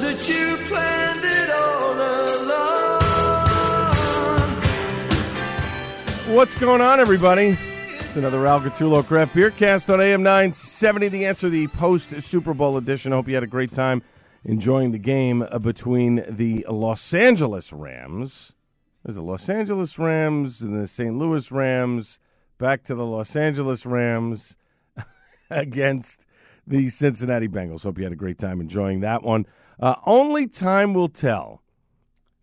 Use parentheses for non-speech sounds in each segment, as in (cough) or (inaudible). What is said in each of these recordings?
that you planned it all along. What's going on, everybody? It's another Al Gattullo Craft Beer Cast on AM 970. The answer, the post Super Bowl edition. I hope you had a great time enjoying the game uh, between the Los Angeles Rams. There's the Los Angeles Rams and the St. Louis Rams. Back to the Los Angeles Rams (laughs) against the Cincinnati Bengals. Hope you had a great time enjoying that one. Uh, only time will tell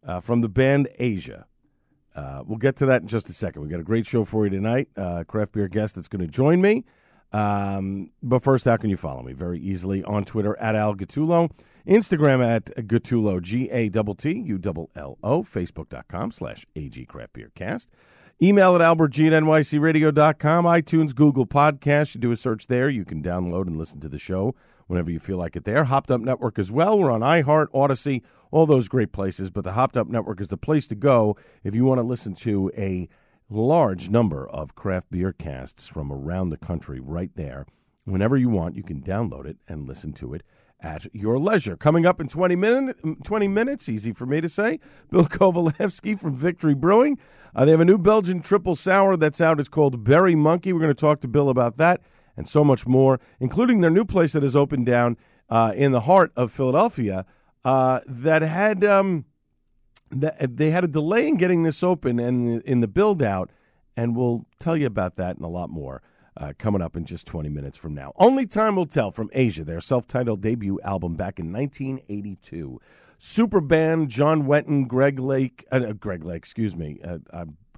uh, from the band Asia. Uh, we'll get to that in just a second. We've got a great show for you tonight. Uh, craft beer guest that's going to join me. Um, but first, how can you follow me? Very easily on Twitter at Al Gattullo, Instagram at Gattullo, G A T T U L L O, Facebook.com slash AG Craft Beer Cast. Email at albertg at nycradio.com, iTunes, Google Podcasts. You do a search there. You can download and listen to the show whenever you feel like it there. Hopped Up Network as well. We're on iHeart, Odyssey, all those great places. But the Hopped Up Network is the place to go if you want to listen to a large number of craft beer casts from around the country right there. Whenever you want, you can download it and listen to it at your leisure. Coming up in 20, minute, 20 minutes, easy for me to say, Bill (laughs) Covaleski from Victory Brewing. Uh, they have a new Belgian triple sour that's out. It's called Berry Monkey. We're going to talk to Bill about that and so much more, including their new place that has opened down uh, in the heart of Philadelphia uh, that had um, that they had a delay in getting this open and in the build out, and we'll tell you about that and a lot more. Uh, coming up in just 20 minutes from now. Only Time Will Tell from Asia, their self titled debut album back in 1982. Super band John Wetton, Greg Lake, uh, Greg Lake, excuse me. Uh,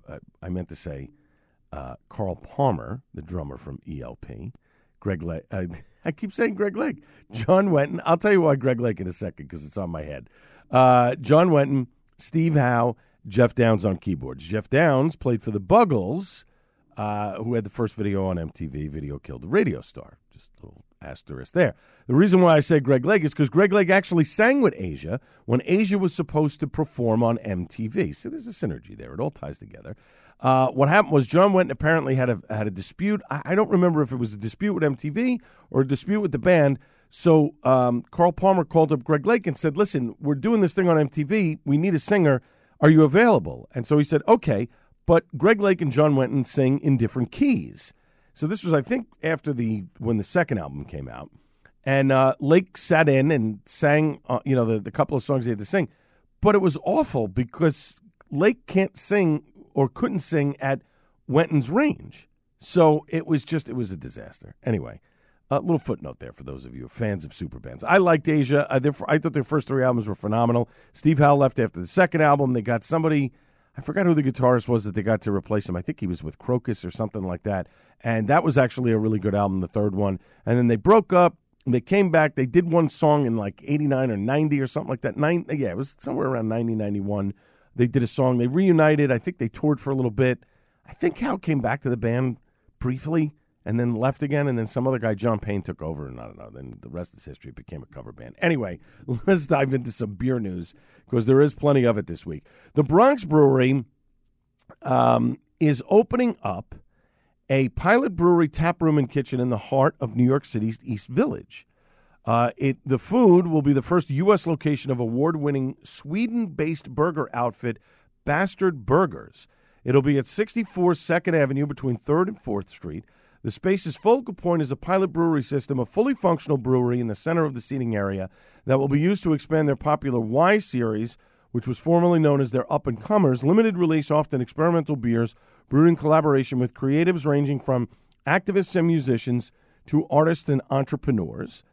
I, I meant to say uh, Carl Palmer, the drummer from ELP. Greg Lake. I, (laughs) I keep saying Greg Lake. John Wetton. I'll tell you why Greg Lake in a second because it's on my head. Uh, John Wetton, Steve Howe, Geoff Downes on keyboards. Geoff Downes played for the Buggles, uh, who had the first video on MTV. Video killed the radio star. Just a little asterisk there. The reason why I say Greg Lake is because Greg Lake actually sang with Asia when Asia was supposed to perform on MTV. So there's a synergy there. It all ties together. Uh, what happened was John Wetton apparently had a had a dispute. I, I, don't remember if it was a dispute with MTV or a dispute with the band. So um, Carl Palmer called up Greg Lake and said, "Listen, we're doing this thing on MTV. We need a singer. Are you available?" And so he said, "Okay." But Greg Lake and John Wetton sing in different keys. So this was, I think, after the when the second album came out, and uh, Lake sat in and sang, uh, you know, the, the couple of songs he had to sing, but it was awful because Lake can't sing or couldn't sing at Wetton's range. So it was just, it was a disaster. Anyway, a little footnote there for those of you fans of super bands. I liked Asia. I, I thought their first three albums were phenomenal. Steve Howe left after the second album. They got somebody, I forgot who the guitarist was that they got to replace him. I think he was with Krokus or something like that. And that was actually a really good album, the third one. And then they broke up. They came back. They did one song in like 89 or 90 or something like that. Nine, yeah, it was somewhere around 90, 91 they did a song. They reunited. I think they toured for a little bit. I think Howe came back to the band briefly and then left again. And then some other guy, John Payne, took over. And I don't know. Then the rest is history. Became a cover band. Anyway, (laughs) let's dive into some beer news because there is plenty of it this week. The Bronx Brewery um, is opening up a pilot brewery tap room and kitchen in the heart of New York City's East Village. Uh, it the food will be the first U.S. location of award-winning Sweden-based burger outfit Bastard Burgers. It'll be at 64 Second Avenue between Third and Fourth Street. The space's focal point is a pilot brewery system, a fully functional brewery in the center of the seating area that will be used to expand their popular Y series, which was formerly known as their Up and Comers, limited release, often experimental beers brewed in collaboration with creatives ranging from activists and musicians to artists and entrepreneurs.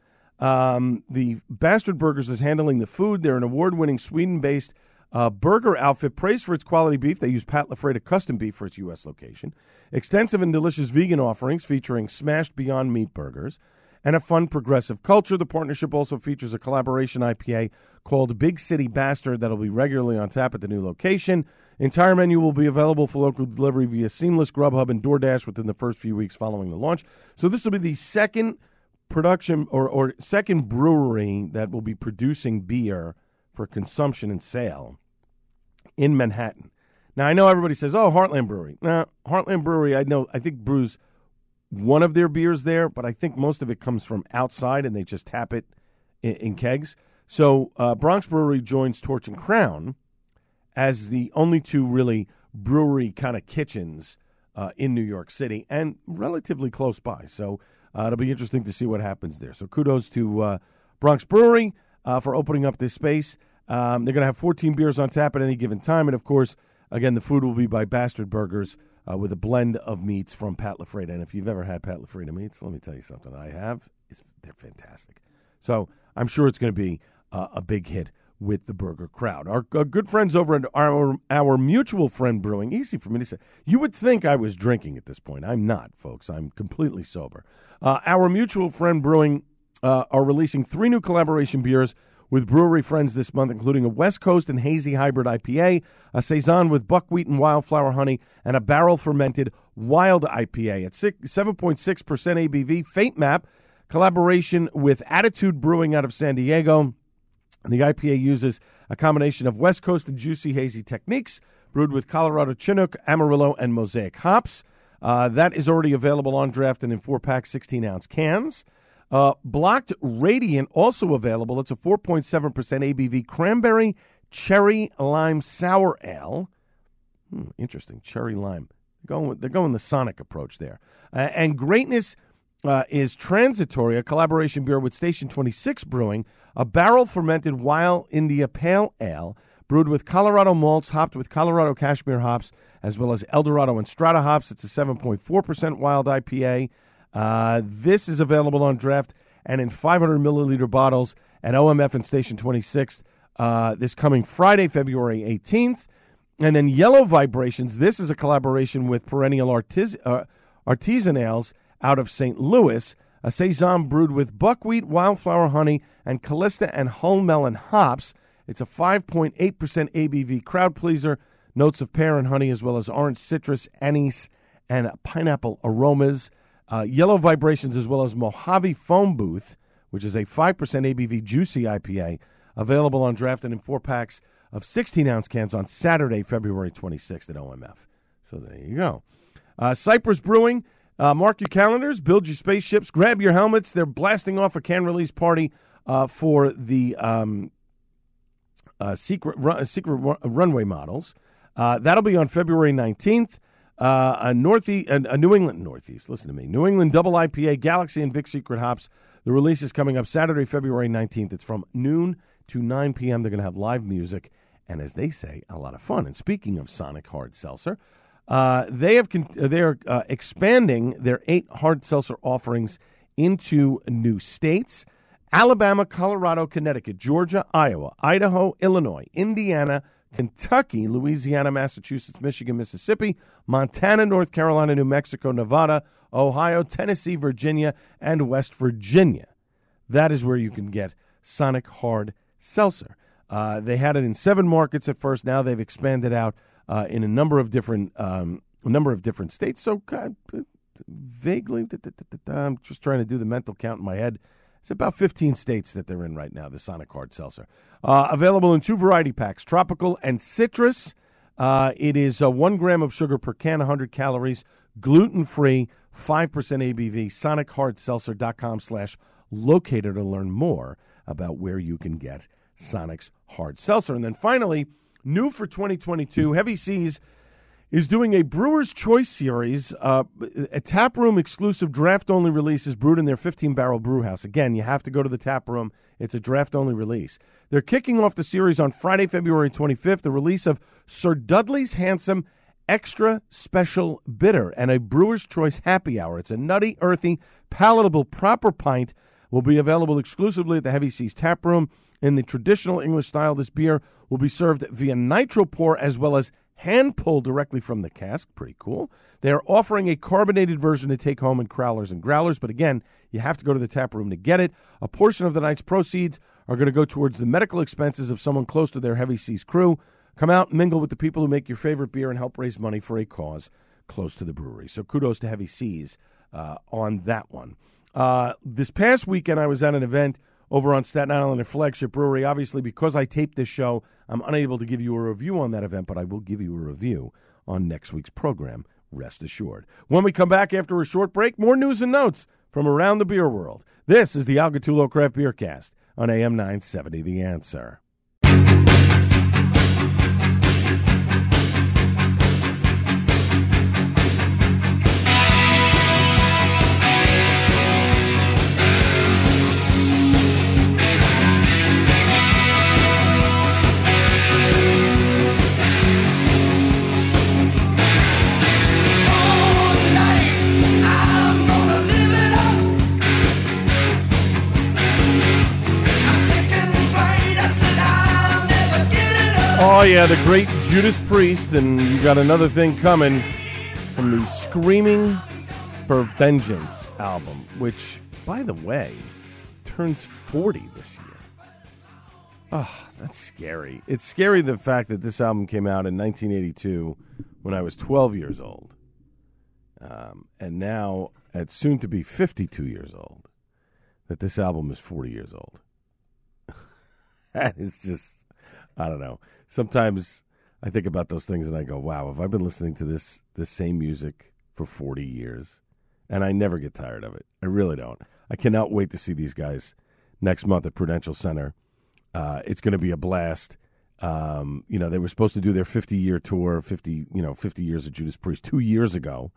Um, the Bastard Burgers is handling the food. They're an award winning Sweden based uh, burger outfit praised for its quality beef. They use Pat LaFrieda custom beef for its U.S. location. Extensive and delicious vegan offerings featuring smashed Beyond Meat burgers and a fun progressive culture. The partnership also features a collaboration IPA called Big City Bastard that'll be regularly on tap at the new location. Entire menu will be available for local delivery via Seamless, Grubhub, and DoorDash within the first few weeks following the launch. So this will be the second production or, or second brewery that will be producing beer for consumption and sale in Manhattan. Now I know everybody says, "Oh, Heartland Brewery." Now, Heartland Brewery, I know, I think brews one of their beers there, but I think most of it comes from outside, and they just tap it in, in kegs. So uh, Bronx Brewery joins Torch and Crown as the only two really brewery kind of kitchens uh, in New York City and relatively close by. So uh, it'll be interesting to see what happens there. So kudos to uh, Bronx Brewery uh, for opening up this space. Um, they're going to have 14 beers on tap at any given time. And of course, again, the food will be by Bastard Burgers uh, with a blend of meats from Pat LaFrieda. And if you've ever had Pat LaFrieda meats, let me tell you something. I have. It's, they're fantastic. So I'm sure it's going to be uh, a big hit with the burger crowd. Our, our, good friends over at our, our mutual friend brewing, easy for me to say. You would think I was drinking at this point. I'm not, folks. I'm completely sober. Uh, our mutual friend brewing uh, are releasing three new collaboration beers with brewery friends this month, including a West Coast and hazy hybrid IPA, a saison with buckwheat and wildflower honey, and a barrel fermented wild IPA at 7.6% ABV. Fate Map collaboration with Attitude Brewing out of San Diego. The IPA uses a combination of West Coast and juicy hazy techniques, brewed with Colorado Chinook, Amarillo, and Mosaic hops. Uh, that is already available on draft and in four pack, 16 ounce cans. Uh, Blocked Radiant, also available. It's a 4.7% ABV cranberry cherry lime sour ale. Hmm, interesting. Cherry lime. They're going, they're going the Sonic approach there. Uh, and Greatness uh, is Transitory, a collaboration beer with Station 26 Brewing, a barrel fermented Wild India Pale Ale brewed with Colorado malts, hopped with Colorado Cashmere hops, as well as Eldorado and Strata hops. It's a 7.4% wild IPA. Uh, this is available on draft and in 500 milliliter bottles at OMF and Station 26 uh, this coming Friday, February 18th. And then Yellow Vibrations. This is a collaboration with Perennial Artis- uh, Artisan Ales out of St. Louis. A saison brewed with buckwheat, wildflower honey, and Callista and Hull melon hops. It's a 5.8% ABV crowd pleaser. Notes of pear and honey, as well as orange citrus, anise, and pineapple aromas uh, Yellow Vibrations, as well as Mojave Foam Booth, which is a 5% ABV juicy IPA, available on draft and in four packs of 16 ounce cans on Saturday, February 26th at OMF. So there you go. Uh, Cypress Brewing, uh, mark your calendars, build your spaceships, grab your helmets. They're blasting off a can release party uh, for the um, uh, secret, run, secret runway models. Uh, that'll be on February 19th. Uh, a northeast, a, a, New England Northeast. Listen to me, New England Double IPA, Galaxy and Vic Secret hops. The release is coming up Saturday, February nineteenth. It's from noon to nine p.m. They're going to have live music and, as they say, a lot of fun. And speaking of Sonic Hard Seltzer, uh, they have con- uh, they are uh, expanding their eight hard seltzer offerings into new states. Alabama, Colorado, Connecticut, Georgia, Iowa, Idaho, Illinois, Indiana, Kentucky, Louisiana, Massachusetts, Michigan, Mississippi, Montana, North Carolina, New Mexico, Nevada, Ohio, Tennessee, Virginia, and West Virginia. That is where you can get Sonic Hard Seltzer. Uh, they had it in seven markets at first. Now they've expanded out uh, in a number of different um, number of different states. So uh, vaguely, I'm just trying to do the mental count in my head. It's about 15 states that they're in right now, the Sonic Hard Seltzer. Uh, available in two variety packs tropical and citrus. Uh, it is uh, one gram of sugar per can, 100 calories, gluten free, 5% ABV. SonicHardSeltzer.com slash located to learn more about where you can get Sonic's hard seltzer. And then finally, new for 2022, Heavy Seas is doing a Brewer's Choice series, uh, a tap room exclusive draft only releases brewed in their 15 barrel brew house. Again, you have to go to the tap room. It's a draft only release. They're kicking off the series on Friday, February 25th, the release of Sir Dudley's Handsome Extra Special Bitter and a Brewer's Choice Happy Hour. It's a nutty, earthy, palatable, proper pint. Will be available exclusively at the Heavy Seas Tap Room. In the traditional English style, this beer will be served via nitro pour as well as hand pulled directly from the cask. Pretty cool. They are offering a carbonated version to take home in crowlers and growlers, but again, you have to go to the tap room to get it. A portion of the night's proceeds are going to go towards the medical expenses of someone close to their Heavy Seas crew. Come out, mingle with the people who make your favorite beer, and help raise money for a cause close to the brewery. So kudos to Heavy Seas uh, on that one. Uh, this past weekend, I was at an event over on Staten Island at Flagship Brewery. Obviously, because I taped this show, I'm unable to give you a review on that event, but I will give you a review on next week's program, rest assured. When we come back after a short break, more news and notes from around the beer world. This is the Al Gattullo Craft Beer Cast on AM 970 The Answer. Oh, yeah, the great Judas Priest, and you got another thing coming from the Screaming for Vengeance album, which, by the way, turns 40 this year. Oh, that's scary. It's scary the fact that this album came out in 1982 when I was 12 years old. Um, and now, at soon to be 52 years old, that this album is 40 years old. (laughs) that is just, I don't know sometimes I think about those things and I go, "Wow, have I been listening to this this same music for 40 years?" And I never get tired of it. I really don't. I cannot wait to see these guys next month at Prudential Center. Uh, it's going to be a blast. Um, you know, they were supposed to do their 50 year tour, 50, you know, 50 years of Judas Priest two years ago,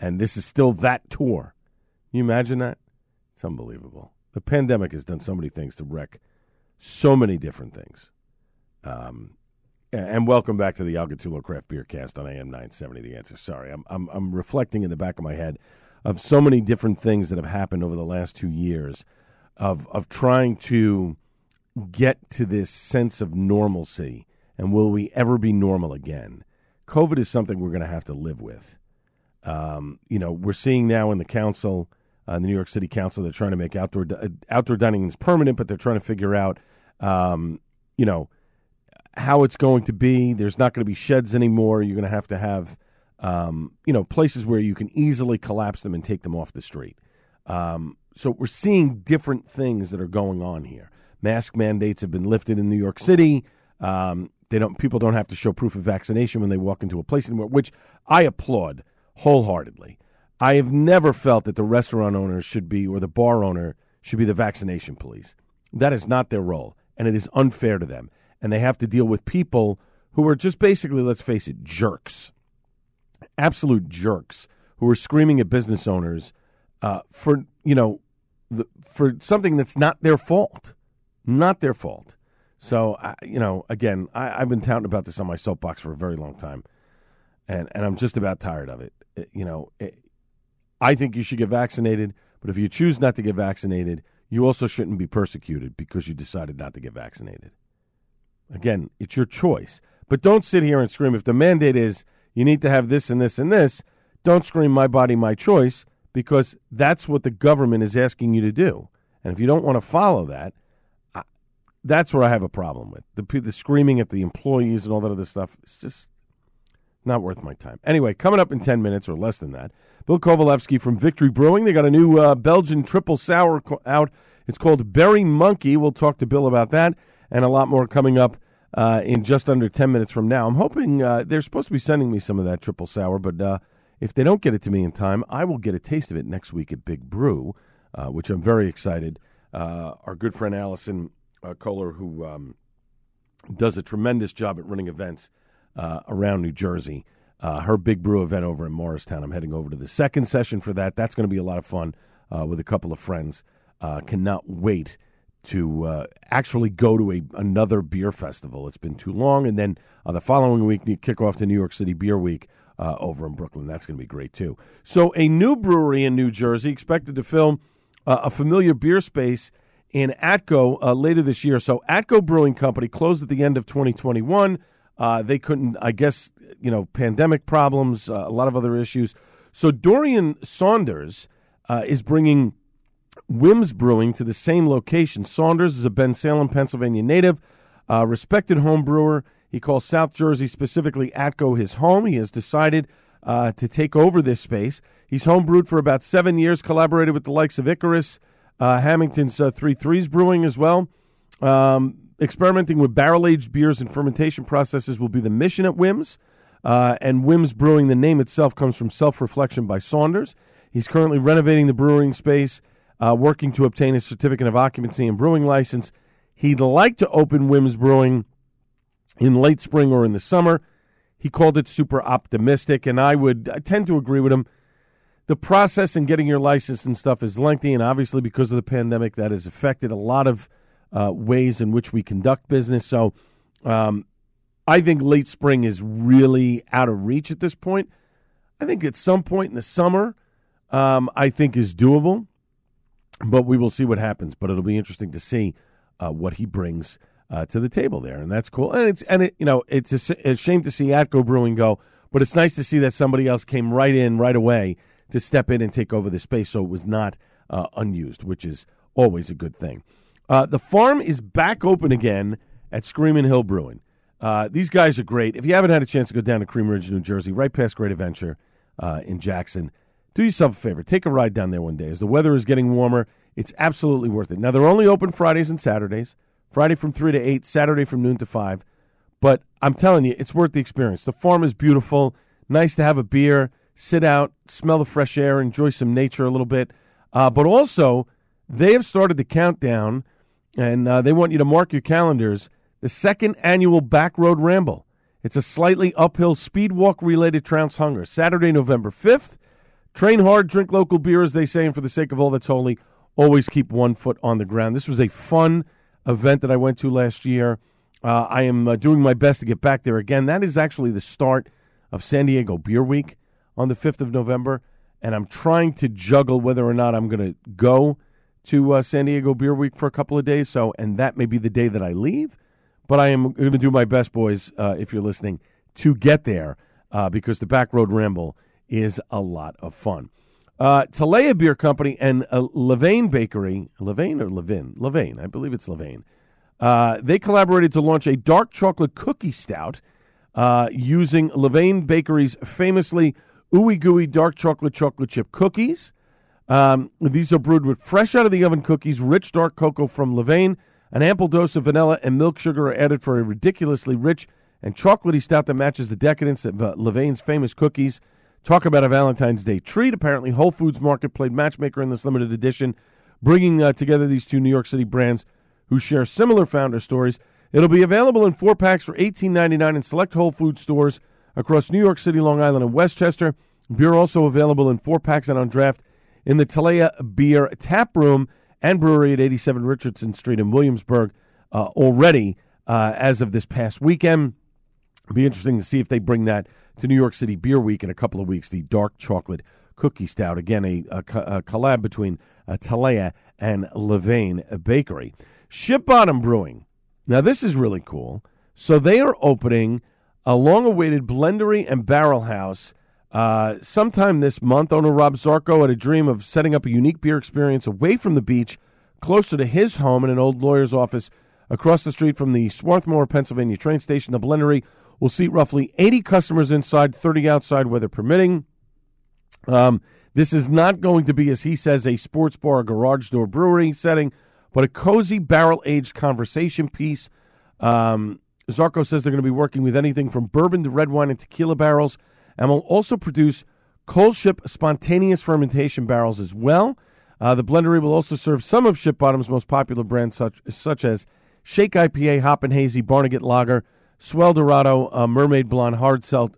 and this is still that tour. Can you imagine that? It's unbelievable. The pandemic has done so many things to wreck so many different things. Um, and welcome back to the Al Gattullo Craft Beer Cast on AM 970. The answer. Sorry, I'm, I'm I'm reflecting in the back of my head of so many different things that have happened over the last two years, of of trying to get to this sense of normalcy, and will we ever be normal again? COVID is something we're going to have to live with. Um, you know, we're seeing now in the council, uh, the New York City Council, they're trying to make outdoor uh, outdoor dining is permanent, but they're trying to figure out, um, you know how it's going to be. There's not going to be sheds anymore. You're going to have to have, um, you know, places where you can easily collapse them and take them off the street. Um, so we're seeing different things that are going on here. Mask mandates have been lifted in New York City. Um, they don't. People don't have to show proof of vaccination when they walk into a place anymore, which I applaud wholeheartedly. I have never felt that the restaurant owner should be, or the bar owner should be, the vaccination police. That is not their role, and it is unfair to them and they have to deal with people who are just basically, let's face it, jerks, absolute jerks, who are screaming at business owners uh, for you know the, for something that's not their fault, not their fault. So uh, you know, again, I, have been touting about this on my soapbox for a very long time, and and I'm just about tired of it. it you know, it, I think you should get vaccinated, but if you choose not to get vaccinated, you also shouldn't be persecuted because you decided not to get vaccinated. Again, it's your choice. But don't sit here and scream. If the mandate is you need to have this and this and this, don't scream my body, my choice, because that's what the government is asking you to do. And if you don't want to follow that, I, that's where I have a problem with. The, the screaming at the employees and all that other stuff, it's just not worth my time. Anyway, coming up in 10 minutes or less than that, Bill Covaleski from Victory Brewing. They got a new uh, Belgian triple sour out. It's called Berry Monkey. We'll talk to Bill about that and a lot more coming up uh, in just under 10 minutes from now. I'm hoping uh, they're supposed to be sending me some of that triple sour, but uh, if they don't get it to me in time, I will get a taste of it next week at Big Brew, uh, which I'm very excited uh, our good friend Allison uh, Kohler, who um, does a tremendous job at running events around New Jersey. Her big brew event over in Morristown. I'm heading over to the second session for that. That's going to be a lot of fun with a couple of friends. Cannot wait to uh, actually go to a another beer festival. It's been too long, and then uh, the following week, you kick off to New York City Beer Week uh, over in Brooklyn. That's going to be great too. So, a new brewery in New Jersey expected to fill uh, a familiar beer space in Atco uh, later this year. So, Atco Brewing Company closed at the end of 2021. Uh, they couldn't, I guess, you know, pandemic problems, a lot of other issues. So, Dorian Saunders is bringing Wims Brewing to the same location. Saunders is a Bensalem, Pennsylvania native, uh, respected home brewer. He calls South Jersey, specifically Atco, his home. He has decided uh, to take over this space. He's homebrewed for about seven years, collaborated with the likes of Icarus, uh, Hamilton's uh, Three Threes Brewing as well. Um, experimenting with barrel aged beers and fermentation processes will be the mission at Wims. Uh, and Wims Brewing, the name itself comes from self reflection by Saunders. He's currently renovating the brewing space uh, working to obtain a certificate of occupancy and brewing license. He'd like to open Wims Brewing in late spring or in the summer. He called it super optimistic, and I would I tend to agree with him. The process in getting your license and stuff is lengthy, and obviously because of the pandemic, that has affected a lot of uh, ways in which we conduct business. So, um, I think late spring is really out of reach at this point. I think at some point in the summer, um, I think is doable but we will see what happens. But it'll be interesting to see uh, what he brings uh, to the table there, and that's cool. And it's and it you know it's a, a, shame to see Atco Brewing go, but it's nice to see that somebody else came right in right away to step in and take over the space, so it was not uh, unused, which is always a good thing. Uh, the farm is back open again at Screaming Hill Brewing. Uh, these guys are great. If you haven't had a chance to go down to Cream Ridge, New Jersey, right past Great Adventure uh, in Jackson, do yourself a favor. Take a ride down there one day. As the weather is getting warmer, it's absolutely worth it. Now, they're only open Fridays and Saturdays Friday from 3 to 8, Saturday from noon to 5. But I'm telling you, it's worth the experience. The farm is beautiful. Nice to have a beer, sit out, smell the fresh air, enjoy some nature a little bit. Uh, but also, they have started the countdown, and uh, they want you to mark your calendars the second annual Back Road Ramble. It's a slightly uphill speed walk related Trounce Hunger. Saturday, November 5th. Train hard, drink local beer, as they say, and for the sake of all that's holy, always keep one foot on the ground. This was a fun event that I went to last year. Uh, I am uh, doing my best to get back there again. That is actually the start of San Diego Beer Week on the 5th of November, and I'm trying to juggle whether or not I'm going to go to uh, San Diego Beer Week for a couple of days. So, and that may be the day that I leave, but I am going to do my best, boys, uh, if you're listening, to get there uh, because the Back Road Ramble – is a lot of fun. Uh, Talea Beer Company and uh, Levain Bakery, Levain or Levin? Levain, I believe it's Levain. Uh, they collaborated to launch a dark chocolate cookie stout uh, using Levain Bakery's famously ooey gooey dark chocolate chocolate chip cookies. Um, these are brewed with fresh out of the oven cookies, rich dark cocoa from Levain. An ample dose of vanilla and milk sugar are added for a ridiculously rich and chocolatey stout that matches the decadence of uh, Levain's famous cookies. Talk about a Valentine's Day treat. Apparently, Whole Foods Market played matchmaker in this limited edition, bringing uh, together these two New York City brands who share similar founder stories. It'll be available in four packs for $18.99 in select Whole Foods stores across New York City, Long Island, and Westchester. Beer also available in four packs and on draft in the Talea Beer Tap Room and Brewery at 87 Richardson Street in Williamsburg uh, already uh, as of this past weekend. It'll be interesting to see if they bring that to New York City Beer Week in a couple of weeks. The dark chocolate cookie stout, again a, a, a collab between uh, Talea and Levain Bakery. Ship Bottom Brewing. Now this is really cool. So they are opening a long-awaited blendery and barrel house uh, sometime this month. Owner Rob Zarko had a dream of setting up a unique beer experience away from the beach, closer to his home in an old lawyer's office across the street from the Swarthmore, Pennsylvania train station. The blendery will seat roughly 80 customers inside, 30 outside, weather permitting. Um, this is not going to be, as he says, a sports bar garage door brewery setting, but a cozy barrel aged conversation piece. Um, Zarko says they're going to be working with anything from bourbon to red wine and tequila barrels, and will also produce coolship spontaneous fermentation barrels as well. Uh, the blendery will also serve some of Ship Bottom's most popular brands, such such as Shake IPA, Hop and Hazy, Barnegat Lager, Swell Dorado, uh, Mermaid Blonde, Hard Cider,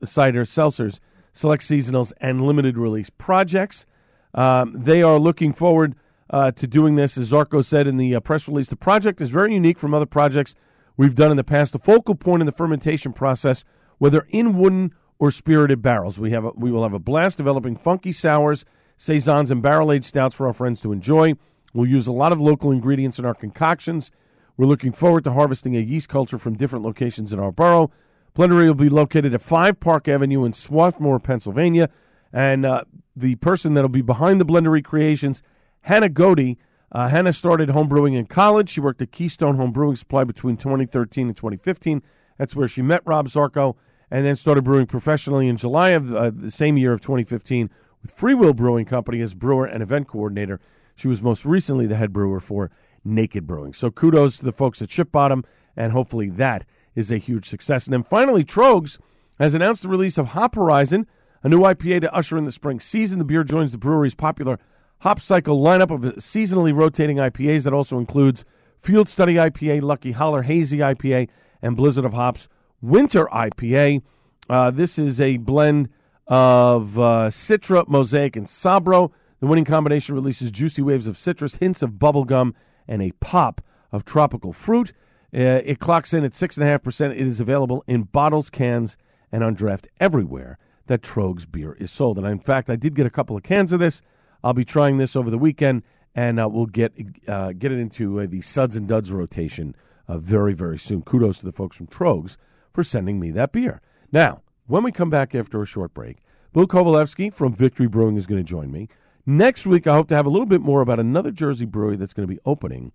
Seltzers, Select Seasonals, and limited release projects. Um, they are looking forward uh, to doing this. As Zarko said in the uh, press release, the project is very unique from other projects we've done in the past. The focal point in the fermentation process, whether in wooden or spirited barrels, we have a, we will have a blast developing funky sours, saisons, and barrel aged stouts for our friends to enjoy. We'll use a lot of local ingredients in our concoctions. We're looking forward to harvesting a yeast culture from different locations in our borough. Blendery will be located at 5 Park Avenue in Swarthmore, Pennsylvania. And uh, the person that will be behind the Blendery Creations, Hannah Godey. Uh, Hannah started homebrewing in college. She worked at Keystone Home Brewing Supply between 2013 and 2015. That's where she met Rob Zarko and then started brewing professionally in July of uh, the same year of 2015 with Free Will Brewing Company as brewer and event coordinator. She was most recently the head brewer for Naked Brewing. So kudos to the folks at Ship Bottom, and hopefully that is a huge success. And then finally, Troegs has announced the release of Hop Horizon, a new IPA to usher in the spring season. The beer joins the brewery's popular Hop Cycle lineup of seasonally rotating IPAs that also includes Field Study IPA, Lucky Holler Hazy IPA, and Blizzard of Hops Winter IPA. Uh, this is a blend of uh, Citra, Mosaic, and Sabro. The winning combination releases juicy waves of citrus, hints of bubblegum, and a pop of tropical fruit. Uh, it clocks in at 6.5%. It is available in bottles, cans, and on draft everywhere that Troegs beer is sold. And in fact, I did get a couple of cans of this. I'll be trying this over the weekend, and uh, we'll get uh, get it into uh, the Suds and Duds rotation uh, very, very soon. Kudos to the folks from Troegs for sending me that beer. Now, when we come back after a short break, Bill Covaleski from Victory Brewing is going to join me. Next week, I hope to have a little bit more about another Jersey brewery that's going to be opening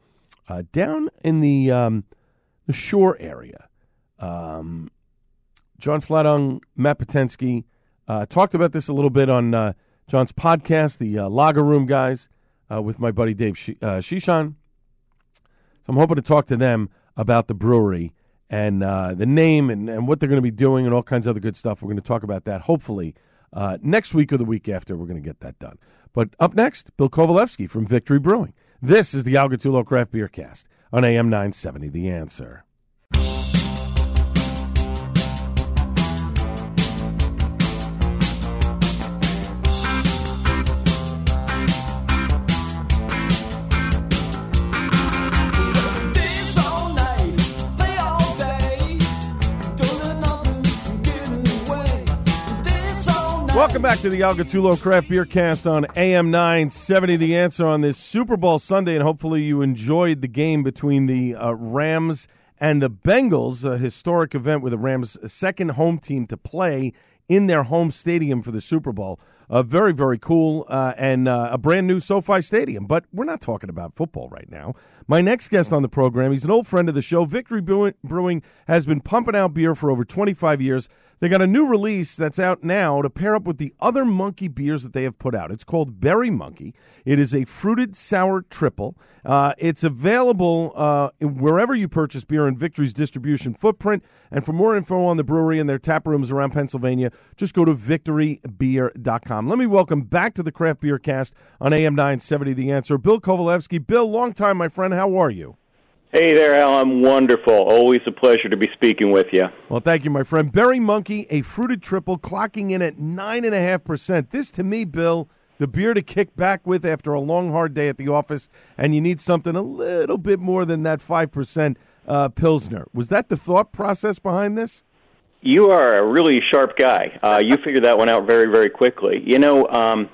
uh, down in the um, the shore area. Um, John Flatung, Matt Potensky uh, talked about this a little bit on uh, John's podcast, the uh, Lager Room guys, uh, with my buddy Dave Sh- uh, Shishan. So I'm hoping to talk to them about the brewery and the name and, and what they're going to be doing and all kinds of other good stuff. We're going to talk about that hopefully uh, next week or the week after. We're going to get that done. But up next, Bill Covaleski from Victory Brewing. This is the Al Gattullo Craft Beer Cast on AM 970 The Answer. Welcome back to the Al Gattullo Craft Beer Cast on AM 970. The answer on this Super Bowl Sunday, and hopefully you enjoyed the game between the uh, Rams and the Bengals, a historic event with the Rams' second home team to play in their home stadium for the Super Bowl. Uh, very, very cool, uh, and uh, a brand new SoFi Stadium. But we're not talking about football right now. My next guest on the program, he's an old friend of the show. Victory Brewing has been pumping out beer for over 25 years. They got a new release that's out now to pair up with the other monkey beers that they have put out. It's called Berry Monkey. It is a fruited sour triple. Uh, it's available uh, wherever you purchase beer in Victory's distribution footprint. And for more info on the brewery and their tap rooms around Pennsylvania, just go to victorybeer.com. Let me welcome back to the Craft Beer Cast on AM 970 The Answer, Bill Covaleski. Bill, long time, my friend. How are you? Hey there, Al. I'm wonderful. Always a pleasure to be speaking with you. Well, thank you, my friend. Berry Monkey, a fruited triple, clocking in at 9.5%. This, to me, Bill, the beer to kick back with after a long, hard day at the office, and you need something a little bit more than that 5% uh, Pilsner. Was that the thought process behind this? You are a really sharp guy. Uh, you (laughs) figured that one out very, very quickly. You know, um,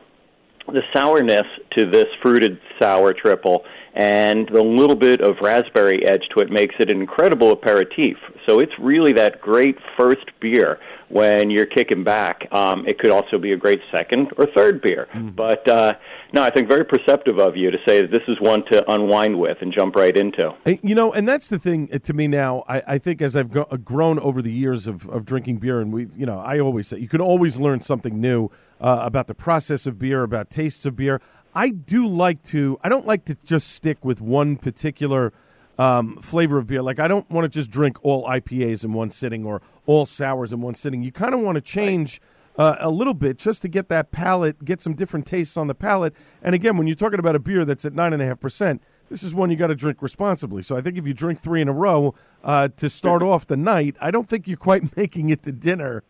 the sourness to this fruited sour triple and the little bit of raspberry edge to it makes it an incredible aperitif. So it's really that great first beer when you're kicking back. Um, it could also be a great second or third beer. Mm. But uh, no, I think very perceptive of you to say that this is one to unwind with and jump right into. You know, and that's the thing uh, to me now. I, I think as I've go- uh, grown over the years of, of drinking beer, and we, you know, I always say you can always learn something new uh, about the process of beer, about tastes of beer. I do like to. I don't like to just stick with one particular um, flavor of beer. Like I don't want to just drink all IPAs in one sitting or all sours in one sitting. You kind of want to change uh, a little bit just to get that palate, get some different tastes on the palate. And again, when you're talking about a beer that's at nine and a half percent, this is one you got to drink responsibly. So I think if you drink three in a row uh, to start (laughs) off the night, I don't think you're quite (laughs) making it to dinner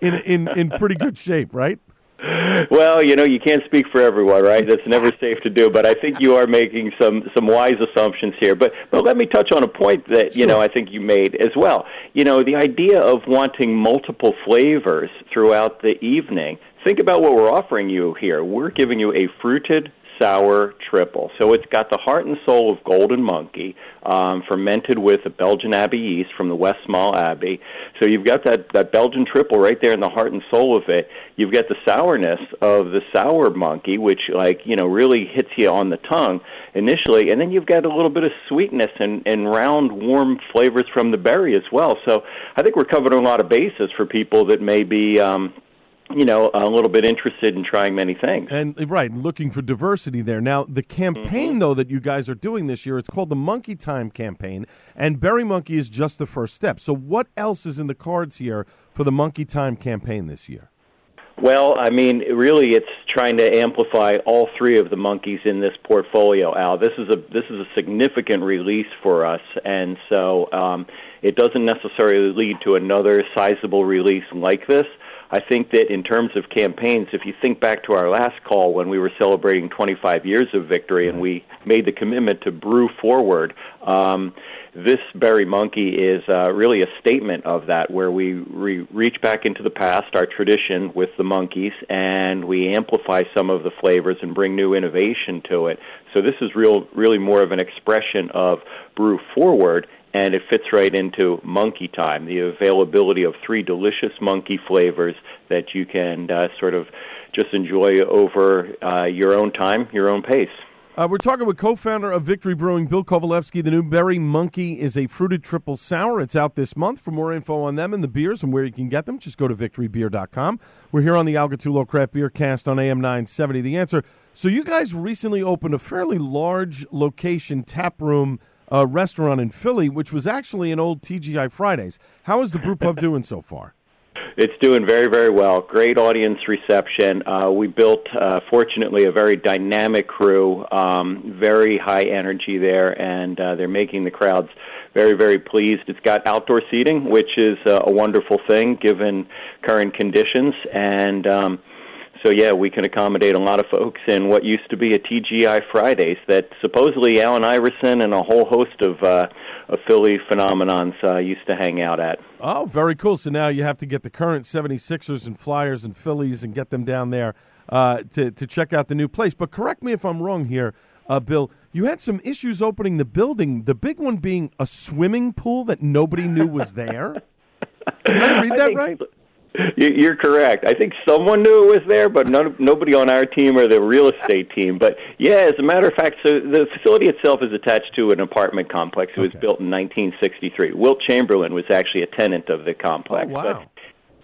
in in in pretty good shape, right? Well, you know, you can't speak for everyone, right? That's never safe to do, but I think you are making some some wise assumptions here. But but let me touch on a point that, you know, I think you made as well. You know, the idea of wanting multiple flavors throughout the evening. Think about what we're offering you here. We're giving you a fruited sour triple. So it's got the heart and soul of Golden Monkey, um, fermented with a Belgian Abbey yeast from the Westmalle Abbey. So you've got that, that Belgian triple right there in the heart and soul of it. You've got the sourness of the sour monkey, which like, you know, really hits you on the tongue initially. And then you've got a little bit of sweetness and, and round, warm flavors from the berry as well. So I think we're covering a lot of bases for people that may be, um, you know, a little bit interested in trying many things. And right, looking for diversity there. Now, the campaign Mm-hmm. though that you guys are doing this year, it's called the Monkey Time campaign, and Berry Monkey is just the first step. So, what else is in the cards here for the Monkey Time campaign this year? Well, I mean, really, it's trying to amplify all three of the monkeys in this portfolio. Al, this is a this is a significant release for us, and so um, it doesn't necessarily lead to another sizable release like this. I think that in terms of campaigns, if you think back to our last call when we were celebrating 25 years of victory and we made the commitment to brew forward, um, this Berry Monkey is uh, really a statement of that, where we re- reach back into the past, our tradition with the monkeys, and we amplify some of the flavors and bring new innovation to it. So this is real, really more of an expression of brew forward and it fits right into monkey time the availability of three delicious monkey flavors that you can uh, sort of just enjoy over uh, your own time your own pace Uh, we're talking with co-founder of Victory Brewing, Bill Covaleski. The new Berry Monkey is a fruited triple sour. It's out this month. For more info on them and the beers and where you can get them, just go to victorybeer.com. We're here on the Al Gattullo Craft Beer Cast on AM 970. The answer. So you guys recently opened a fairly large location tap room uh, restaurant in Philly, which was actually an old TGI Fridays. How is the brew pub (laughs) doing so far? It's doing very, very well. Great audience reception. Uh, we built, uh, fortunately, a very dynamic crew, um, very high energy there, and uh, they're making the crowds very, very pleased. It's got outdoor seating, which is uh, a wonderful thing given current conditions, and um, so yeah, we can accommodate a lot of folks in what used to be a TGI Fridays that supposedly Allen Iverson and a whole host of uh, of Philly phenomenons uh, used to hang out at. Oh, very cool. So now you have to get the current 76ers and Flyers and Phillies and get them down there uh, to, to check out the new place. But correct me if I'm wrong here, uh, Bill. You had some issues opening the building, the big one being a swimming pool that nobody knew was there. (laughs) Did I read I that think- right? You- You're correct. I think someone knew it was there, but none, nobody on our team or the real estate team. But yeah, as a matter of fact, so the facility itself is attached to an apartment complex. It was Okay. built in 1963. Wilt Chamberlain was actually a tenant of the complex. Oh, wow. But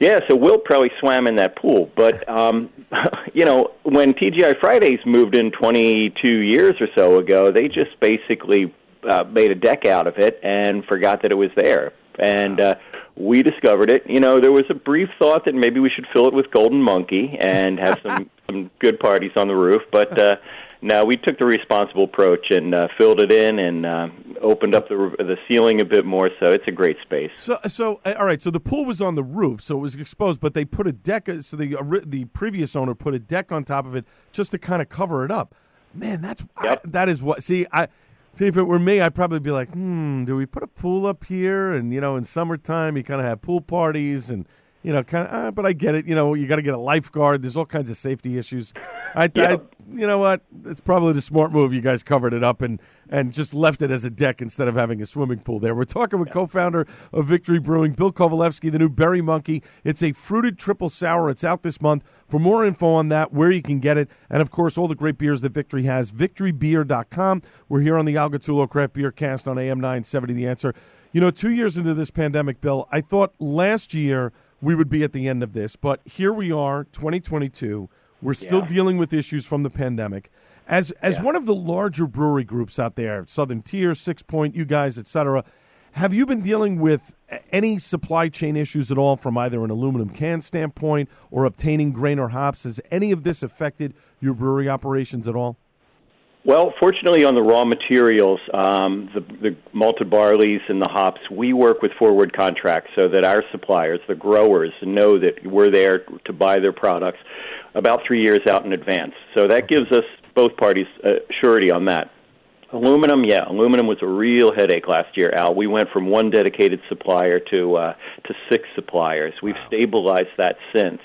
Yeah, so Wilt probably swam in that pool. But (laughs) um, (laughs) you know, when TGI Fridays moved in 22 years or so ago, they just basically uh, made a deck out of it and forgot that it was there. And uh, we discovered it. You know, there was a brief thought that maybe we should fill it with Golden Monkey and have some (laughs) some good parties on the roof, but. Uh, no, we took the responsible approach and uh, filled it in and uh, opened up the the ceiling a bit more. So it's a great space. So, so uh, all right. So the pool was on the roof, so it was exposed. But they put a deck. uh, So the ori- the previous owner put a deck on top of it just to kind of cover it up. Man, that's I, that is what. See, I see if it were me, I'd probably be like, hmm, do we put a pool up here? And you know, in summertime, you kind of have pool parties and. You know, kind of, uh, but I get it. You know, you got to get a lifeguard. There's all kinds of safety issues. I, I, you know what? It's probably the smart move. You guys covered it up and and just left it as a deck instead of having a swimming pool there. We're talking with co-founder of Victory Brewing, Bill Covaleski, the new Berry Monkey. It's a fruited triple sour. It's out this month. For more info on that, where you can get it, and of course all the great beers that Victory has, victorybeer.com. We're here on the Al Gattullo Craft Beer Cast on AM 970. The answer. You know, two years into this pandemic, Bill, I thought last year we would be at the end of this, but here we are, 2022. We're still Yeah. dealing with issues from the pandemic. As as Yeah. one of the larger brewery groups out there, Southern Tier, Six Point, you guys, etc., Have you been dealing with any supply chain issues at all from either an aluminum can standpoint or obtaining grain or hops? Has any of this affected your brewery operations at all? Well, fortunately, on the raw materials, um, the, the malted barleys and the hops, we work with forward contracts so that our suppliers, the growers, know that we're there to buy their products about three years out in advance. So that gives us both parties uh, surety on that. Aluminum, yeah, aluminum was a real headache last year, Al. We went from one dedicated supplier to uh, to six suppliers. We've wow. stabilized that since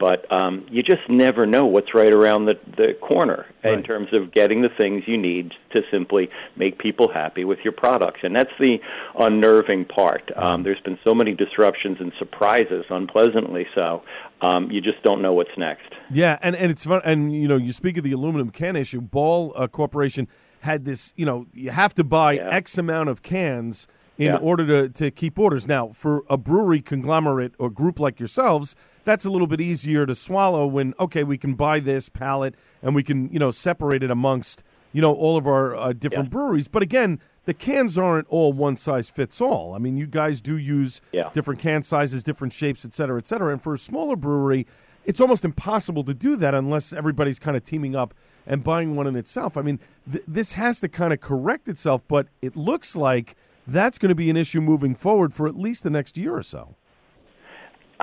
but um, you just never know what's right around the, the corner right. in terms of getting the things you need to simply make people happy with your products. And that's the unnerving part. Um, mm-hmm. there's been so many disruptions and surprises, unpleasantly so. Um, you just don't know what's next. Yeah, and, and it's fun. And, you know, you speak of the aluminum can issue. Ball uh, Corporation had this, you know, you have to buy yeah. X amount of cans in yeah. order to, to keep orders. Now, for a brewery conglomerate or group like yourselves, that's a little bit easier to swallow when okay, we can buy this pallet and we can you know separate it amongst you know all of our uh, different yeah. breweries. But again, the cans aren't all one size fits all. I mean, you guys do use yeah. different can sizes, different shapes, et cetera, et cetera. And for a smaller brewery, it's almost impossible to do that unless everybody's kind of teaming up and buying one in itself. I mean, th- this has to kind of correct itself, but it looks like that's going to be an issue moving forward for at least the next year or so.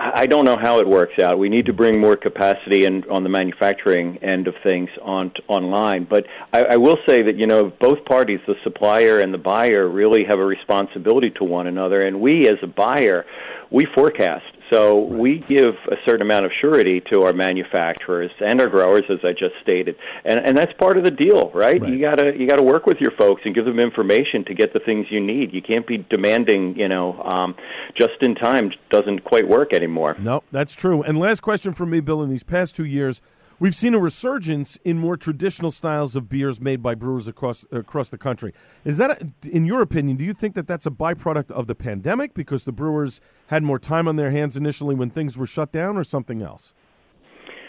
I don't know how it works out. We need to bring more capacity in, on the manufacturing end of things on online. But I, I will say that you know both parties, the supplier and the buyer, really have a responsibility to one another. And we, as a buyer, we forecast so we give a certain amount of surety to our manufacturers and our growers, as I just stated, and and that's part of the deal, right? right. You gotta you gotta work with your folks and give them information to get the things you need. You can't be demanding, you know, um, just in time doesn't quite work anymore. No, that's true. And last question from me, Bill. In these past two years, We've seen a resurgence in more traditional styles of beers made by brewers across across the country. Is that, a, in your opinion, do you think that that's a byproduct of the pandemic because the brewers had more time on their hands initially when things were shut down, or something else?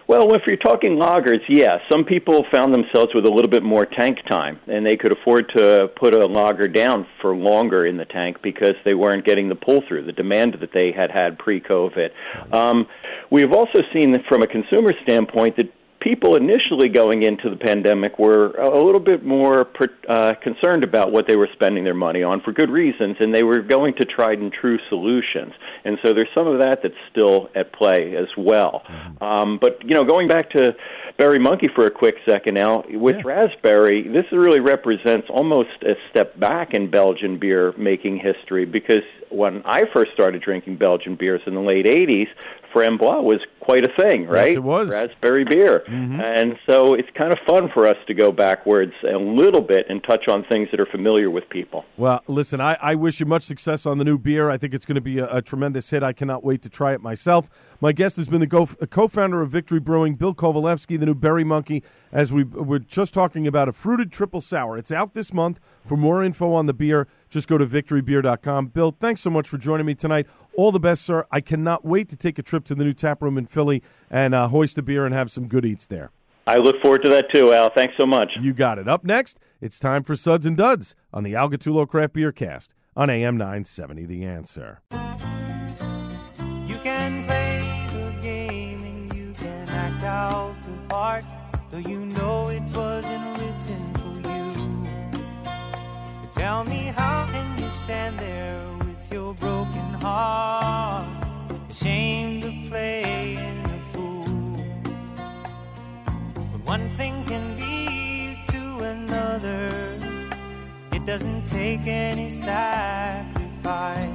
Well, if you're talking lagers, yeah, some people found themselves with a little bit more tank time, and they could afford to put a lager down for longer in the tank because they weren't getting the pull through, the demand that they had had pre-COVID. Um, we've also seen from a consumer standpoint that people initially going into the pandemic were a little bit more uh, concerned about what they were spending their money on for good reasons, and they were going to tried and true solutions. And so there's some of that that's still at play as well. Mm-hmm. Um, but you know, going back to Berry Monkey for a quick second now, with yeah. raspberry, this really represents almost a step back in Belgian beer making history because when I first started drinking Belgian beers in the late 80s, Framboise was quite a thing, right? Yes, it was. Raspberry beer. Mm-hmm. And so it's kind of fun for us to go backwards a little bit and touch on things that are familiar with people. Well, listen, I, I wish you much success on the new beer. I think it's going to be a, a tremendous hit. I cannot wait to try it myself. My guest has been the co founder of Victory Brewing, Bill Covaleski, the new Berry Monkey, as we we're just talking about a fruited triple sour. It's out this month. For more info on the beer, just go to victorybeer.com. Bill, thanks so much for joining me tonight. All the best, sir. I cannot wait to take a trip to the new tap room in Philly and uh, hoist a beer and have some good eats there. I look forward to that too, Al. Thanks so much. You got it. Up next, it's time for Suds and Duds on the Al Gattullo Craft Beer Cast on AM 970 The Answer. You can play the game and you can act out the part, though you know it wasn't written for you. But tell me, how you stand there with your broken heart, ashamed of playing a fool? But one thing can lead to another. It doesn't take any sacrifice.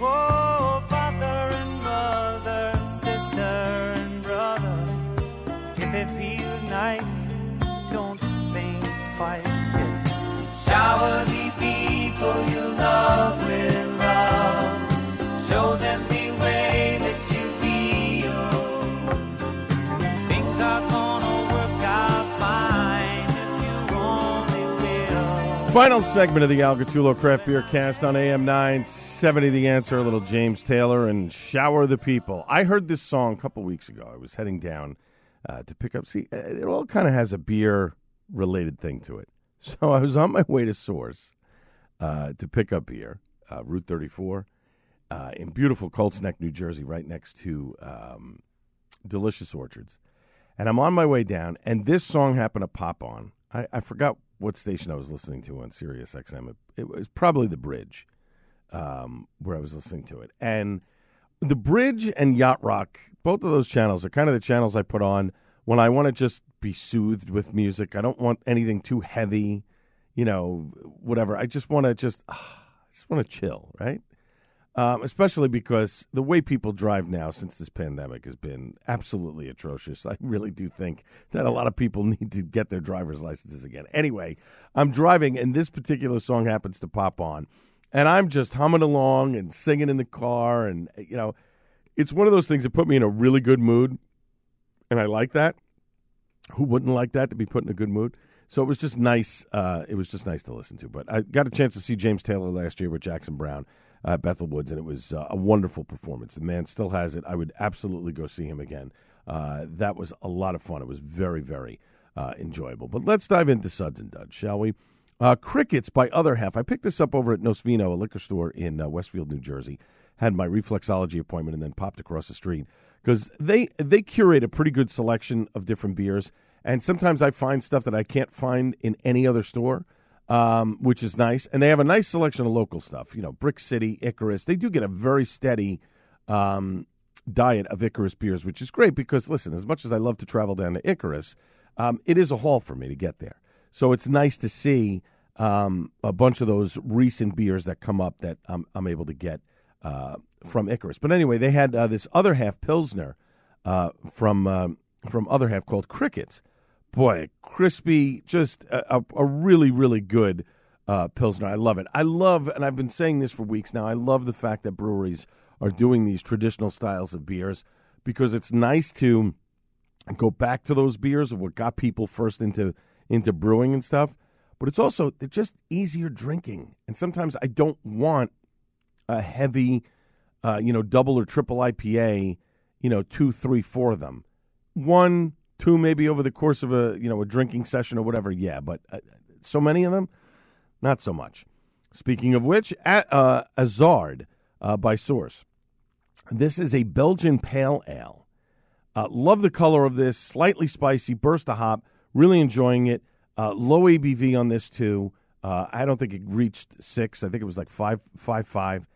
Whoa, father and mother, sister and brother. If it feels nice, don't think twice. Just shower the Show them the way that you feel. Are. Final segment of the Al Gattullo Craft Beer Cast on AM 970 The Answer, a little James Taylor and Shower the People. I heard this song a couple weeks ago. I was heading down uh, to pick up. See, it all kind of has a beer related thing to it. (laughs) So I was on my way to Source uh, to pick up beer, uh, Route 34, uh, in beautiful Colts Neck, New Jersey, right next to um, Delicious Orchards. And I'm on my way down, and this song happened to pop on. I, I forgot what station I was listening to on Sirius XM. It, it was probably The Bridge, um, where I was listening to it. And The Bridge and Yacht Rock, both of those channels are kind of the channels I put on when I want to just be soothed with music. I don't want anything too heavy, you know, whatever. I just want to just, (sighs) I just want to chill, right? Um, especially because the way people drive now since this pandemic has been absolutely atrocious. (laughs) I really do think that a lot of people (laughs) need to get their driver's licenses again. Anyway, I'm driving, and this particular song happens to pop on, and I'm just humming along and singing in the car, and you know, it's one of those things that put me in a really good mood, and I like that. Who wouldn't like that to be put in a good mood? So it was just nice. Uh, it was just nice to listen to. But I got a chance to see James Taylor last year with Jackson Browne at Bethel Woods, and it was uh, a wonderful performance. The man still has it. I would absolutely go see him again. Uh, that was a lot of fun. It was very, very uh, enjoyable. But let's dive into Suds and Duds, shall we? Uh, Crickets by Other Half. I picked this up over at Nosvino, a liquor store in Westfield, New Jersey. Had my reflexology appointment and then popped across the street because they they curate a pretty good selection of different beers. And sometimes I find stuff that I can't find in any other store um, which is nice. And they have a nice selection of local stuff. You know, Brick City, Icarus. They do get a very steady um, diet of Icarus beers, which is great because, listen, as much as I love to travel down to Icarus, um, it is a haul for me to get there. So it's nice to see um, a bunch of those recent beers that come up that I'm, I'm able to get uh, from Icarus. But anyway, they had uh, this other half Pilsner uh, from, um, from other half called Crickets boy, crispy, just a, a, a really, really good uh, Pilsner. I love it. I love, and I've been saying this for weeks now, I love the fact that breweries are doing these traditional styles of beers because it's nice to go back to those beers of what got people first into into brewing and stuff. But it's also they're just easier drinking, and sometimes I don't want a heavy, uh, you know, double or triple IPA, you know, two, three, four of them. One two maybe over the course of a you know a drinking session or whatever. Yeah, but uh, so many of them, not so much. Speaking of which, uh, Azard uh, by Source. This is a Belgian pale ale. Uh, love the color of this. Slightly spicy, burst of hop. Really enjoying it. Uh, low ABV on this too. Uh, I don't think it reached six. I think it was like five, five, five.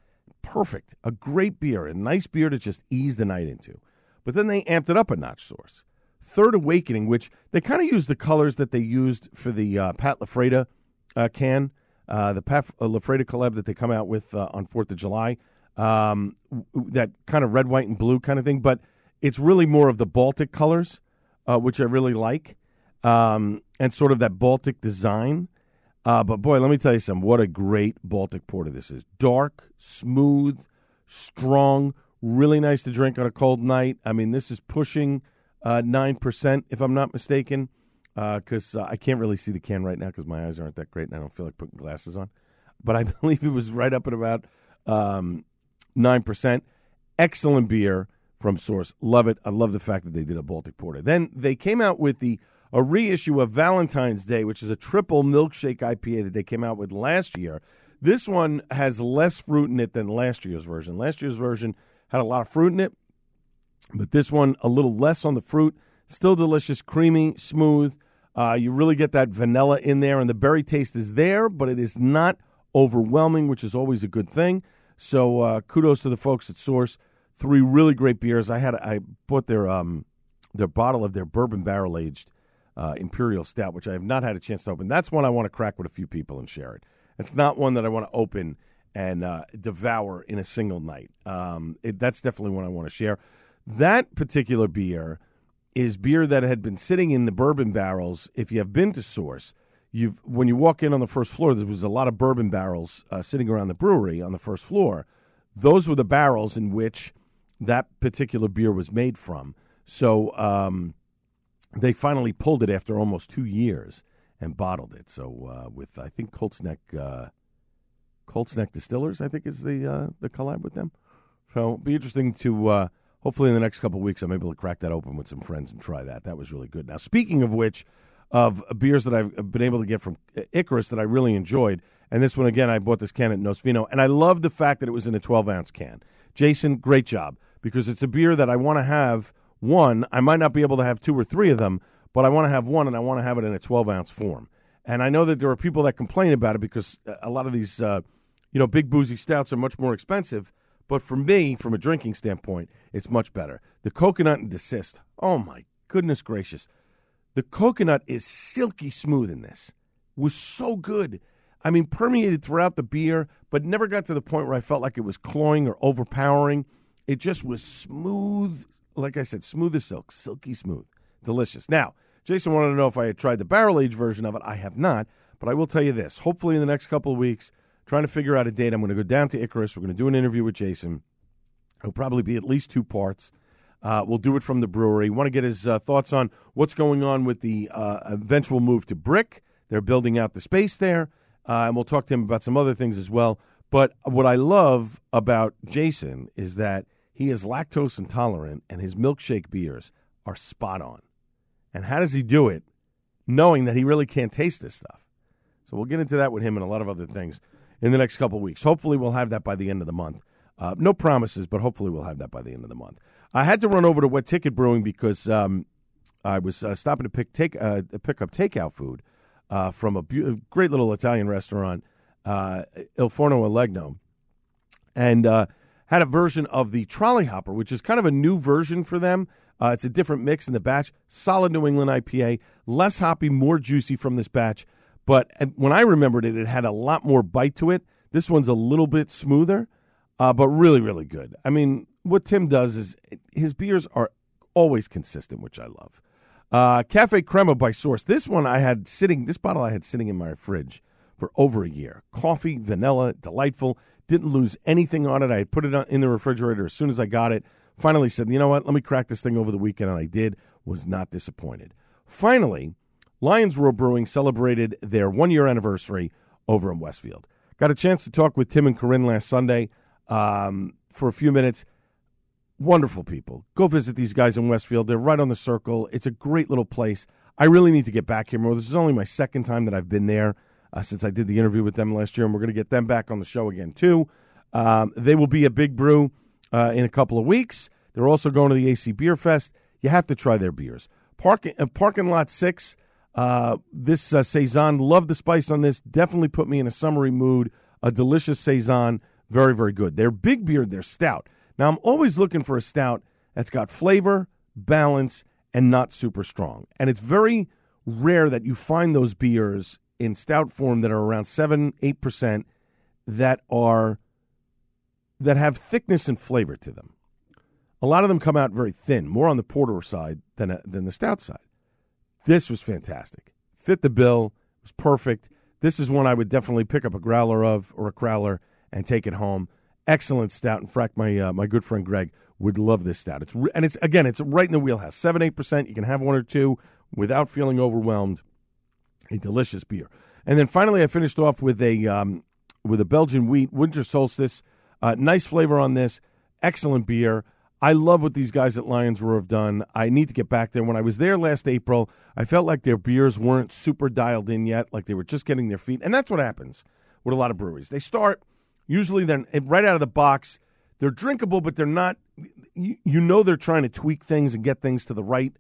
Perfect. A great beer. A nice beer to just ease the night into. But then they amped it up a notch. Source. Third Awakening, which they kind of used the colors that they used for the uh, Pat LaFrieda uh, can, uh, the Pat uh, LaFrieda collab that they come out with uh, on 4th of July, um, that kind of red, white, and blue kind of thing. But it's really more of the Baltic colors, uh, which I really like, um, and sort of that Baltic design. but boy, let me tell you something. What a great Baltic porter this is. Dark, smooth, strong, really nice to drink on a cold night. I mean, this is pushing – nine percent, if I'm not mistaken, because uh, uh, I can't really see the can right now because my eyes aren't that great, and I don't feel like putting glasses on. But I (laughs) believe it was right up at about um, nine percent. Excellent beer from Source. Love it. I love the fact that they did a Baltic Porter. Then they came out with the a reissue of Valentine's Day, which is a triple milkshake IPA that they came out with last year. This one has less fruit in it than last year's version. Last year's version had a lot of fruit in it. But this one, a little less on the fruit, still delicious, creamy, smooth. Uh, you really get that vanilla in there, and the berry taste is there, but it is not overwhelming, which is always a good thing. So uh, kudos to the folks at Source. Three really great beers. I had I bought their um, their bottle of their bourbon barrel aged uh, imperial stout, which I have not had a chance to open. That's one I want to crack with a few people and share it. It's not one that I want to open and uh, devour in a single night. Um, it, that's definitely one I want to share. That particular beer is beer that had been sitting in the bourbon barrels. If you have been to Source, you've when you walk in on the first floor, there was a lot of bourbon barrels uh, sitting around the brewery on the first floor. Those were the barrels in which that particular beer was made from. So um, they finally pulled it after almost two years and bottled it. So uh, with I think Colts Neck, uh, Colts Neck Distillers, I think is the uh, the collab with them. So it'll be interesting to uh, hopefully in the next couple weeks I'm able to crack that open with some friends and try that. That was really good. Now, speaking of which, of beers that I've been able to get from Icarus that I really enjoyed, And this one, again, I bought this can at Nosvino. And I love the fact that it was in a 12 ounce can. Jason, great job because it's a beer that I want to have one. I might not be able to have two or three of them, but I want to have one and I want to have it in a 12 ounce form. And I know that there are people that complain about it because a lot of these, uh, you know, big boozy stouts are much more expensive. But for me, from a drinking standpoint, it's much better. The coconut and desist. Oh my goodness gracious. The coconut is silky smooth in this. Was so good. I mean, permeated throughout the beer, but never got to the point where I felt like it was cloying or overpowering. It just was smooth, like I said, smooth as silk, silky smooth, delicious. Now, Jason wanted to know if I had tried the barrel aged version of it. I have not, but I will tell you this. Hopefully, in the next couple of weeks, trying to figure out a date, I'm going to go down to Icarus. We're going to do an interview with Jason. It'll probably be at least two parts. Uh, we'll do it from the brewery. Want to get his uh, thoughts on what's going on with the uh, eventual move to brick. They're building out the space there, uh, and we'll talk to him about some other things as well. But what I love about Jason is that he is lactose intolerant, and his milkshake beers are spot on. And how does he do it, knowing that he really can't taste this stuff? So we'll get into that with him and a lot of other things in the next couple weeks. Hopefully, we'll have that by the end of the month. Uh, no promises, but hopefully, we'll have that by the end of the month. I had to run over to Wet Ticket Brewing because um, I was uh, stopping to pick take uh, pick up takeout food uh, from a, great little Italian restaurant, uh, Il Forno a Legno, and uh, had a version of the trolley hopper, which is kind of a new version for them. It's a different mix in the batch. Solid New England IPA, less hoppy, more juicy from this batch. But uh, when I remembered it, it had a lot more bite to it. This one's a little bit smoother, uh, but really, really good. I mean, what Tim does is his beers are always consistent, which I love. Uh, Cafe Crema by Source. This one I had sitting, this bottle I had sitting in my fridge for over a year. Coffee, vanilla, delightful. Didn't lose anything on it. I had put it in the refrigerator as soon as I got it. Finally said, you know what, let me crack this thing over the weekend, and I did. Was not disappointed. Finally, Lions Roar Brewing celebrated their one year anniversary over in Westfield. Got a chance to talk with Tim and Corinne last Sunday um, for a few minutes. Wonderful people. Go visit these guys in Westfield. They're right on the circle. It's a great little place. I really need to get back here more. This is only my second time that I've been there uh, since I did the interview with them last year, and we're going to get them back on the show again, too. Um, they will be a big brew uh, in a couple of weeks. They're also going to the AC Beer Fest. You have to try their beers. Park, uh, parking lot six. Uh, this uh, saison, love the spice on this. Definitely put me in a summery mood. A delicious saison, very very good. They're big beer. They're stout. Now, I'm always looking for a stout that's got flavor, balance, and not super strong. And it's very rare that you find those beers in stout form that are around 7 8% that are that have thickness and flavor to them. A lot of them come out very thin, more on the porter side than a, than the stout side. This was fantastic. Fit the bill, was perfect. This is one I would definitely pick up a growler of or a crowler and take it home excellent stout. In fact, my uh, my good friend Greg would love this stout. It's re- and it's again, it's right in the wheelhouse. Seven eight percent. You can have one or two without feeling overwhelmed. A delicious beer. And then finally, I finished off with a um, with a Belgian wheat winter solstice. Uh, nice flavor on this. Excellent beer. I love what these guys at Lions Roar have done. I need to get back there. When I was there last April, I felt like their beers weren't super dialed in yet, like they were just getting their feet. And that's what happens with a lot of breweries. They start Usually, they're right out of the box. They're drinkable, but they're not. You, you know, they're trying to tweak things and get things to the right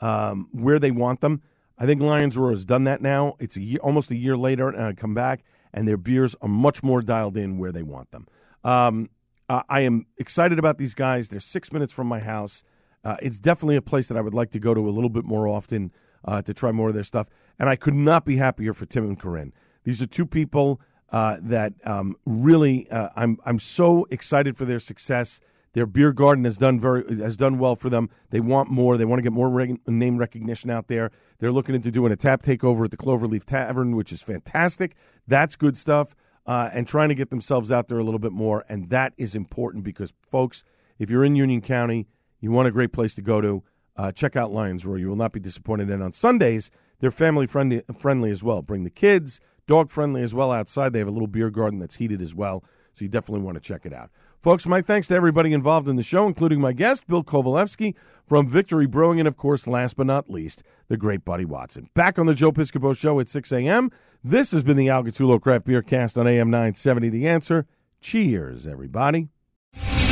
um, where they want them. I think Lions Roar has done that now. It's a year, almost a year later, and I come back, and their beers are much more dialed in where they want them. Um, uh, I am excited about these guys. They're six minutes from my house. Uh, it's definitely a place that I would like to go to a little bit more often uh, to try more of their stuff. And I could not be happier for Tim and Corinne. These are two people uh, that um, really uh, I'm I'm so excited for their success. Their beer garden has done very has done well for them. They want more. They want to get more reg- name recognition out there. They're looking into doing a tap takeover at the Cloverleaf Tavern, which is fantastic. That's good stuff. Uh, and trying to get themselves out there a little bit more, and that is important because, folks, if you're in Union County, you want a great place to go to. Uh, check out Lions Roar. You will not be disappointed. And on Sundays, they're family friendly, friendly as well. Bring the kids, dog friendly as well outside. They have a little beer garden that's heated as well, so you definitely want to check it out. Folks, my thanks to everybody involved in the show, including my guest, Bill Covaleski from Victory Brewing, and of course, last but not least, the great Buddy Watson. Back on the Joe Piscopo Show at 6 a.m. This has been the Al Gattullo Craft Beer Cast on AM 970. The answer. Cheers, everybody.